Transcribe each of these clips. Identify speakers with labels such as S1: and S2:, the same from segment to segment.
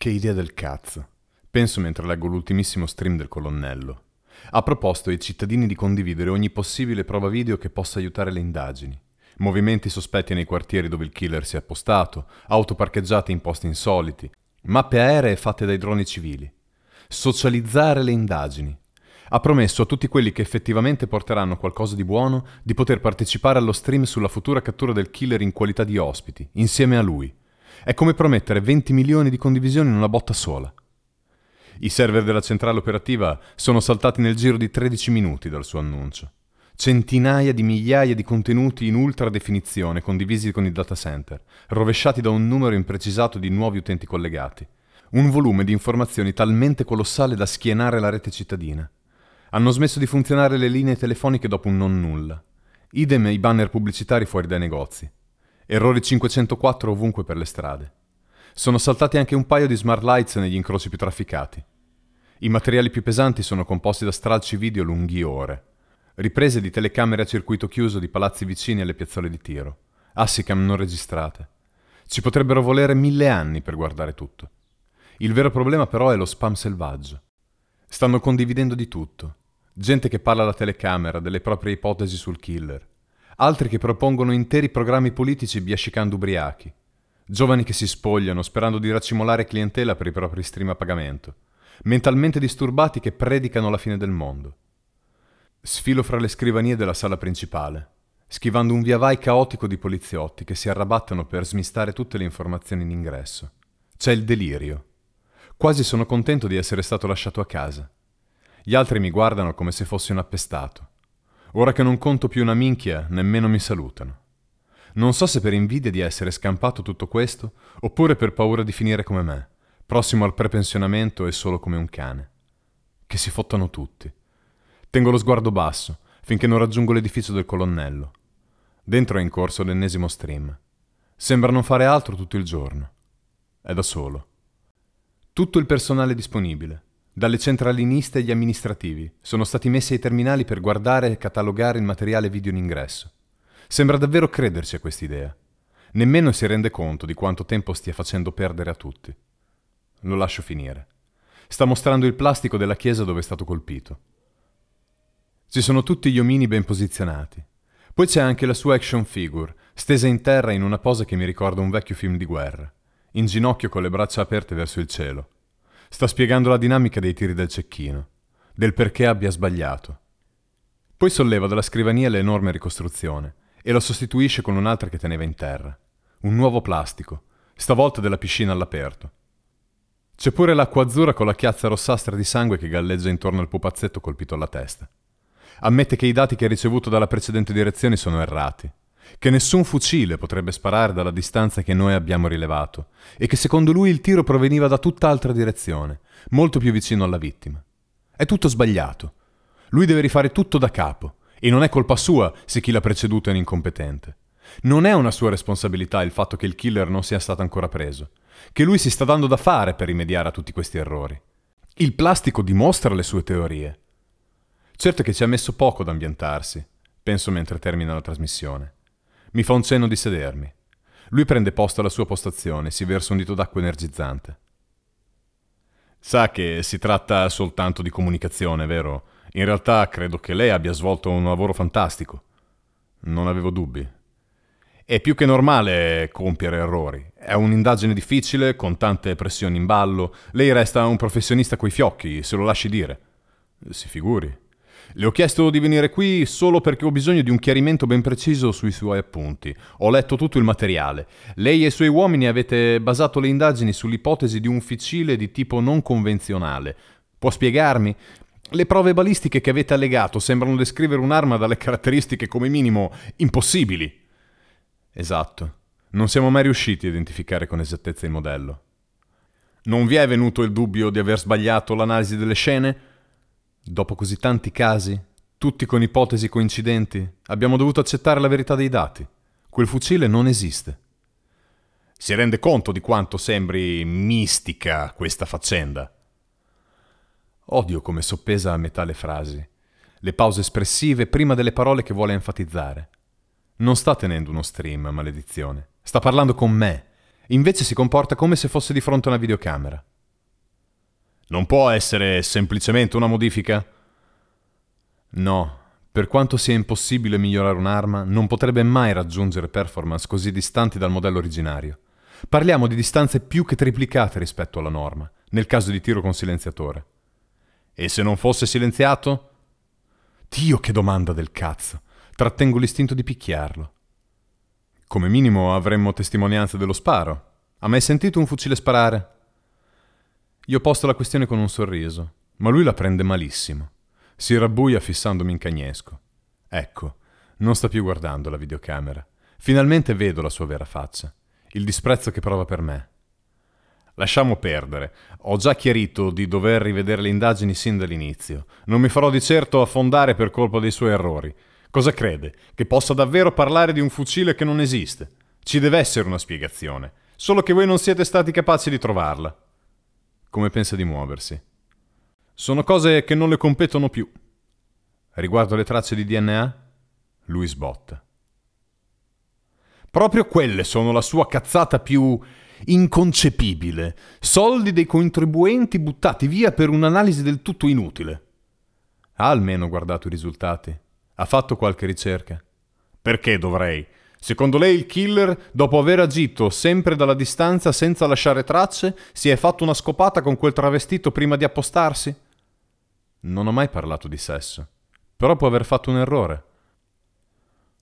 S1: Che idea del cazzo. Penso mentre leggo l'ultimissimo stream del colonnello. Ha proposto ai cittadini di condividere ogni possibile prova video che possa aiutare le indagini. Movimenti sospetti nei quartieri dove il killer si è appostato, auto parcheggiate in posti insoliti, mappe aeree fatte dai droni civili. Socializzare le indagini. Ha promesso a tutti quelli che effettivamente porteranno qualcosa di buono di poter partecipare allo stream sulla futura cattura del killer in qualità di ospiti, insieme a lui. È come promettere 20 milioni di condivisioni in una botta sola. I server della centrale operativa sono saltati nel giro di 13 minuti dal suo annuncio. Centinaia di migliaia di contenuti in ultra definizione condivisi con il data center, rovesciati da un numero imprecisato di nuovi utenti collegati. Un volume di informazioni talmente colossale da schienare la rete cittadina. Hanno smesso di funzionare le linee telefoniche dopo un non nulla. Idem i banner pubblicitari fuori dai negozi. Errori 504 ovunque per le strade. Sono saltati anche un paio di smart lights negli incroci più trafficati. I materiali più pesanti sono composti da stralci video lunghi ore. Riprese di telecamere a circuito chiuso di palazzi vicini alle piazzole di tiro. Assicam non registrate. Ci potrebbero volere mille anni per guardare tutto. Il vero problema però è lo spam selvaggio. Stanno condividendo di tutto. Gente che parla alla telecamera delle proprie ipotesi sul killer, altri che propongono interi programmi politici biascicando ubriachi, giovani che si spogliano sperando di raccimolare clientela per i propri stream a pagamento, mentalmente disturbati che predicano la fine del mondo. Sfilo fra le scrivanie della sala principale, schivando un viavai caotico di poliziotti che si arrabattano per smistare tutte le informazioni in ingresso. C'è il delirio. Quasi sono contento di essere stato lasciato a casa. Gli altri mi guardano come se fossi un appestato. Ora che non conto più una minchia, nemmeno mi salutano. Non so se per invidia di essere scampato tutto questo, oppure per paura di finire come me, prossimo al prepensionamento e solo come un cane. Che si fottano tutti. Tengo lo sguardo basso, finché non raggiungo l'edificio del colonnello. Dentro è in corso l'ennesimo stream. Sembra non fare altro tutto il giorno. È da solo. Tutto il personale disponibile, dalle centraliniste agli amministrativi, sono stati messi ai terminali per guardare e catalogare il materiale video in ingresso. Sembra davvero crederci a quest'idea. Nemmeno si rende conto di quanto tempo stia facendo perdere a tutti. Lo lascio finire. Sta mostrando il plastico della chiesa dove è stato colpito. Ci sono tutti gli omini ben posizionati. Poi c'è anche la sua action figure, stesa in terra in una posa che mi ricorda un vecchio film di guerra, in ginocchio con le braccia aperte verso il cielo. Sta spiegando la dinamica dei tiri del cecchino, del perché abbia sbagliato. Poi solleva dalla scrivania l'enorme ricostruzione e lo sostituisce con un'altra che teneva in terra. Un nuovo plastico, stavolta della piscina all'aperto. C'è pure l'acqua azzurra con la chiazza rossastra di sangue che galleggia intorno al pupazzetto colpito alla testa. Ammette che i dati che ha ricevuto dalla precedente direzione sono errati che nessun fucile potrebbe sparare dalla distanza che noi abbiamo rilevato e che secondo lui il tiro proveniva da tutt'altra direzione, molto più vicino alla vittima. È tutto sbagliato. Lui deve rifare tutto da capo e non è colpa sua se chi l'ha preceduto è un incompetente. Non è una sua responsabilità il fatto che il killer non sia stato ancora preso, che lui si sta dando da fare per rimediare a tutti questi errori. Il plastico dimostra le sue teorie. Certo che ci ha messo poco ad ambientarsi, penso mentre termina la trasmissione. Mi fa un cenno di sedermi. Lui prende posto alla sua postazione e si versa un dito d'acqua energizzante. Sa che si tratta soltanto di comunicazione, vero? In realtà credo che lei abbia svolto un lavoro fantastico. Non avevo dubbi. È più che normale compiere errori. È un'indagine difficile, con tante pressioni in ballo. Lei resta un professionista coi fiocchi, se lo lasci dire. Si figuri. Le ho chiesto di venire qui solo perché ho bisogno di un chiarimento ben preciso sui suoi appunti. Ho letto tutto il materiale. Lei e i suoi uomini avete basato le indagini sull'ipotesi di un fucile di tipo non convenzionale. Può spiegarmi? Le prove balistiche che avete allegato sembrano descrivere un'arma dalle caratteristiche come minimo impossibili. Esatto. Non siamo mai riusciti a identificare con esattezza il modello. Non vi è venuto il dubbio di aver sbagliato l'analisi delle scene? Dopo così tanti casi, tutti con ipotesi coincidenti, abbiamo dovuto accettare la verità dei dati. Quel fucile non esiste. Si rende conto di quanto sembri mistica questa faccenda? Odio come soppesa a metà le frasi, le pause espressive prima delle parole che vuole enfatizzare. Non sta tenendo uno stream, maledizione. Sta parlando con me. Invece si comporta come se fosse di fronte a una videocamera. Non può essere semplicemente una modifica? No, per quanto sia impossibile migliorare un'arma, non potrebbe mai raggiungere performance così distanti dal modello originario. Parliamo di distanze più che triplicate rispetto alla norma, nel caso di tiro con silenziatore. E se non fosse silenziato? Dio che domanda del cazzo! Trattengo l'istinto di picchiarlo. Come minimo avremmo testimonianze dello sparo. Ha mai sentito un fucile sparare? Io posto la questione con un sorriso, ma lui la prende malissimo. Si rabbuia fissandomi in cagnesco. Ecco, non sta più guardando la videocamera. Finalmente vedo la sua vera faccia, il disprezzo che prova per me. Lasciamo perdere. Ho già chiarito di dover rivedere le indagini sin dall'inizio. Non mi farò di certo affondare per colpa dei suoi errori. Cosa crede? Che possa davvero parlare di un fucile che non esiste? Ci deve essere una spiegazione, solo che voi non siete stati capaci di trovarla. Come pensa di muoversi? Sono cose che non le competono più. Riguardo le tracce di DNA? Lui sbotta. Proprio quelle sono la sua cazzata più inconcepibile. Soldi dei contribuenti buttati via per un'analisi del tutto inutile. Ha almeno guardato i risultati. Ha fatto qualche ricerca? Perché dovrei? Secondo lei il killer, dopo aver agito sempre dalla distanza senza lasciare tracce, si è fatto una scopata con quel travestito prima di appostarsi? Non ho mai parlato di sesso, però può aver fatto un errore.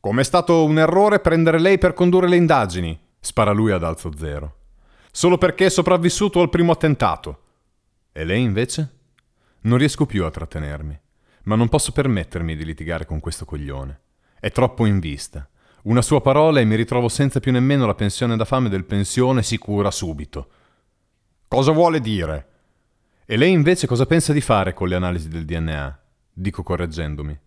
S1: Com'è stato un errore prendere lei per condurre le indagini? spara lui ad alzo zero. Solo perché è sopravvissuto al primo attentato. E lei invece? Non riesco più a trattenermi ma non posso permettermi di litigare con questo coglione. È troppo in vista. Una sua parola e mi ritrovo senza più nemmeno la pensione da fame del pensione sicura subito. Cosa vuole dire? E lei invece cosa pensa di fare con le analisi del DNA? Dico correggendomi.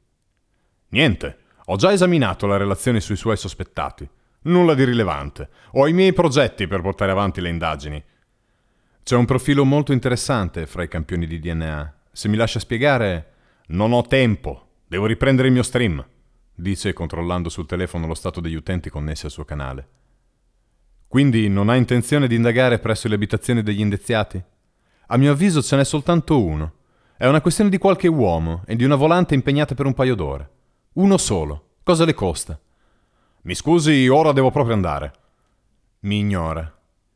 S1: Niente, ho già esaminato la relazione sui suoi sospettati. Nulla di rilevante. Ho i miei progetti per portare avanti le indagini. C'è un profilo molto interessante fra i campioni di DNA. Se mi lascia spiegare, non ho tempo, devo riprendere il mio stream, dice controllando sul telefono lo stato degli utenti connessi al suo canale. Quindi non ha intenzione di indagare presso le abitazioni degli indeziati? A mio avviso ce n'è soltanto uno. È una questione di qualche uomo e di una volante impegnata per un paio d'ore. Uno solo. Cosa le costa? Mi scusi, ora devo proprio andare. Mi ignora.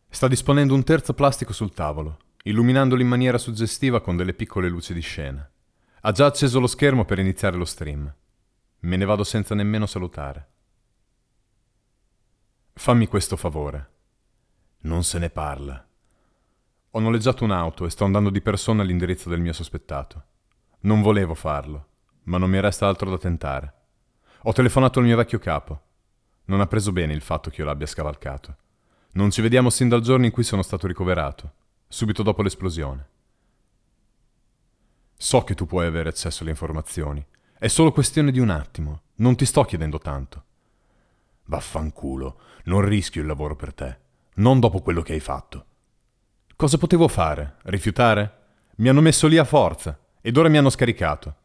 S1: Sta disponendo un terzo plastico sul tavolo, illuminandolo in maniera suggestiva con delle piccole luci di scena. Ha già acceso lo schermo per iniziare lo stream. Me ne vado senza nemmeno salutare. Fammi questo favore. Non se ne parla. Ho noleggiato un'auto e sto andando di persona all'indirizzo del mio sospettato. Non volevo farlo, ma non mi resta altro da tentare. Ho telefonato al mio vecchio capo. Non ha preso bene il fatto che io l'abbia scavalcato. Non ci vediamo sin dal giorno in cui sono stato ricoverato, subito dopo l'esplosione. So che tu puoi avere accesso alle informazioni. È solo questione di un attimo. Non ti sto chiedendo tanto. Vaffanculo, non rischio il lavoro per te. Non dopo quello che hai fatto. Cosa potevo fare? Rifiutare? Mi hanno messo lì a forza ed ora mi hanno scaricato.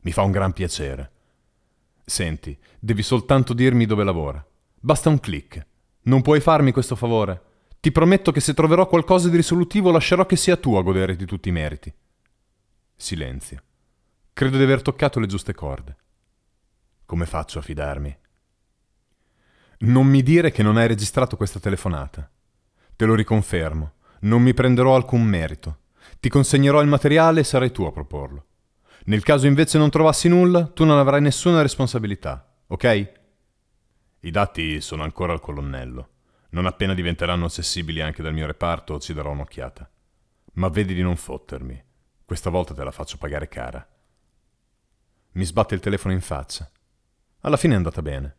S1: Mi fa un gran piacere. Senti, devi soltanto dirmi dove lavora. Basta un clic. Non puoi farmi questo favore? Ti prometto che se troverò qualcosa di risolutivo lascerò che sia tu a godere di tutti i meriti. Silenzio. Credo di aver toccato le giuste corde. Come faccio a fidarmi? Non mi dire che non hai registrato questa telefonata. Te lo riconfermo. Non mi prenderò alcun merito. Ti consegnerò il materiale e sarai tu a proporlo. Nel caso invece non trovassi nulla, tu non avrai nessuna responsabilità, ok? I dati sono ancora al colonnello. Non appena diventeranno accessibili anche dal mio reparto ci darò un'occhiata. Ma vedi di non fottermi. Questa volta te la faccio pagare cara. Mi sbatte il telefono in faccia. Alla fine è andata bene.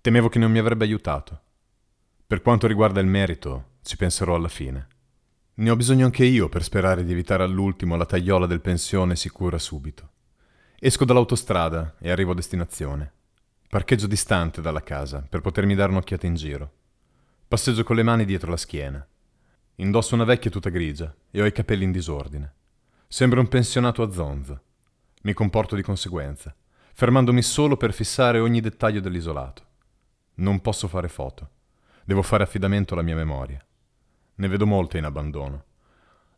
S1: Temevo che non mi avrebbe aiutato. Per quanto riguarda il merito, ci penserò alla fine. Ne ho bisogno anche io per sperare di evitare all'ultimo la tagliola del pensione sicura subito. Esco dall'autostrada e arrivo a destinazione. Parcheggio distante dalla casa per potermi dare un'occhiata in giro. Passeggio con le mani dietro la schiena. Indosso una vecchia tuta grigia e ho i capelli in disordine. Sembra un pensionato a zonzo. Mi comporto di conseguenza, fermandomi solo per fissare ogni dettaglio dell'isolato. Non posso fare foto. Devo fare affidamento alla mia memoria. Ne vedo molte in abbandono.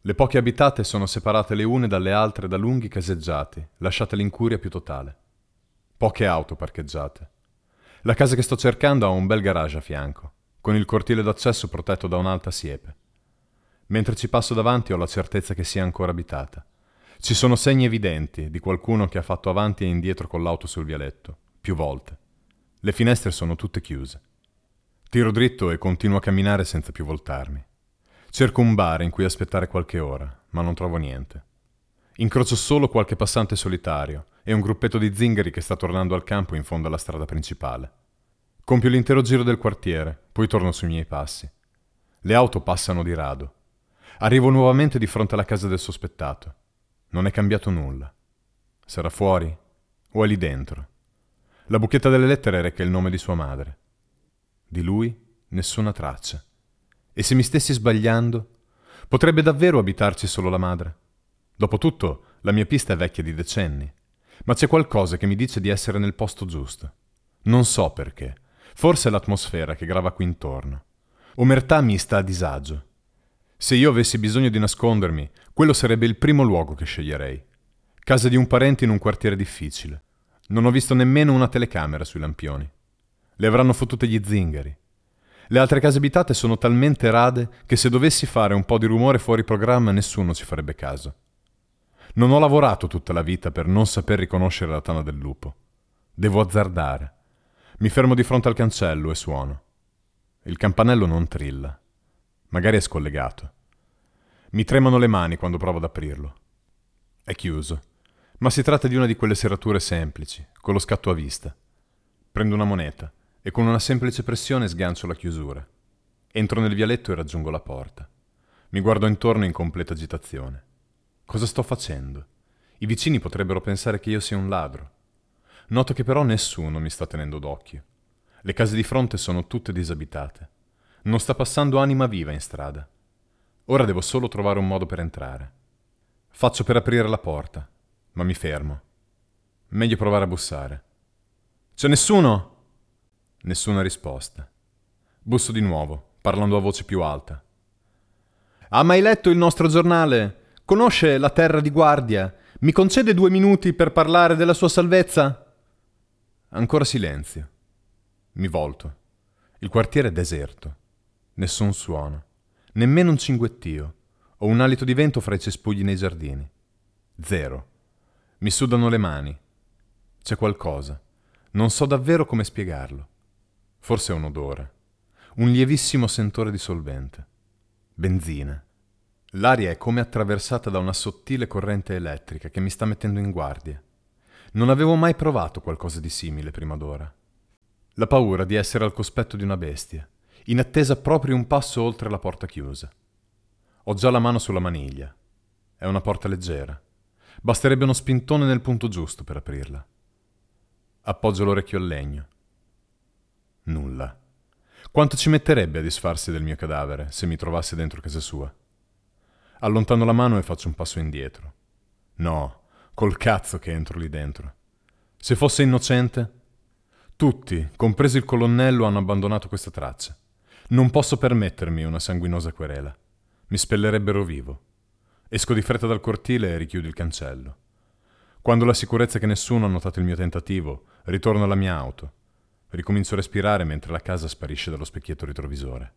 S1: Le poche abitate sono separate le une dalle altre da lunghi caseggiati, lasciate l'incuria più totale. Poche auto parcheggiate. La casa che sto cercando ha un bel garage a fianco, con il cortile d'accesso protetto da un'alta siepe. Mentre ci passo davanti ho la certezza che sia ancora abitata. Ci sono segni evidenti di qualcuno che ha fatto avanti e indietro con l'auto sul vialetto, più volte. Le finestre sono tutte chiuse. Tiro dritto e continuo a camminare senza più voltarmi. Cerco un bar in cui aspettare qualche ora, ma non trovo niente. Incrocio solo qualche passante solitario e un gruppetto di zingari che sta tornando al campo in fondo alla strada principale. Compio l'intero giro del quartiere, poi torno sui miei passi. Le auto passano di rado. Arrivo nuovamente di fronte alla casa del sospettato. Non è cambiato nulla. Sarà fuori o è lì dentro? La buchetta delle lettere reca il nome di sua madre. Di lui nessuna traccia. E se mi stessi sbagliando? Potrebbe davvero abitarci solo la madre? Dopotutto, la mia pista è vecchia di decenni, ma c'è qualcosa che mi dice di essere nel posto giusto. Non so perché. Forse è l'atmosfera che grava qui intorno. Omertà mi sta a disagio. Se io avessi bisogno di nascondermi, quello sarebbe il primo luogo che sceglierei. Casa di un parente in un quartiere difficile. Non ho visto nemmeno una telecamera sui lampioni. Le avranno fottute gli zingari. Le altre case abitate sono talmente rade che se dovessi fare un po' di rumore fuori programma nessuno ci farebbe caso. Non ho lavorato tutta la vita per non saper riconoscere la tana del lupo. Devo azzardare. Mi fermo di fronte al cancello e suono. Il campanello non trilla. Magari è scollegato. Mi tremano le mani quando provo ad aprirlo. È chiuso. Ma si tratta di una di quelle serrature semplici, con lo scatto a vista. Prendo una moneta e con una semplice pressione sgancio la chiusura. Entro nel vialetto e raggiungo la porta. Mi guardo intorno in completa agitazione. Cosa sto facendo? I vicini potrebbero pensare che io sia un ladro. Noto che però nessuno mi sta tenendo d'occhio. Le case di fronte sono tutte disabitate. Non sta passando anima viva in strada. Ora devo solo trovare un modo per entrare. Faccio per aprire la porta, ma mi fermo. Meglio provare a bussare. C'è nessuno? Nessuna risposta. Busso di nuovo, parlando a voce più alta. Ha mai letto il nostro giornale? Conosce la terra di guardia? Mi concede due minuti per parlare della sua salvezza? Ancora silenzio. Mi volto. Il quartiere è deserto. Nessun suono. Nemmeno un cinguettio o un alito di vento fra i cespugli nei giardini. Zero. Mi sudano le mani. C'è qualcosa. Non so davvero come spiegarlo. Forse è un odore. Un lievissimo sentore di solvente. Benzina. L'aria è come attraversata da una sottile corrente elettrica che mi sta mettendo in guardia. Non avevo mai provato qualcosa di simile prima d'ora. La paura di essere al cospetto di una bestia, in attesa proprio un passo oltre la porta chiusa. Ho già la mano sulla maniglia. È una porta leggera. Basterebbe uno spintone nel punto giusto per aprirla. Appoggio l'orecchio al legno. Nulla. Quanto ci metterebbe a disfarsi del mio cadavere se mi trovasse dentro casa sua? Allontano la mano e faccio un passo indietro. No, col cazzo che entro lì dentro. Se fosse innocente? Tutti, compreso il colonnello, hanno abbandonato questa traccia. Non posso permettermi una sanguinosa querela. Mi spellerebbero vivo. Esco di fretta dal cortile e richiudo il cancello. Quando la sicurezza che nessuno ha notato il mio tentativo, ritorno alla mia auto Ricomincio a respirare mentre la casa sparisce dallo specchietto retrovisore.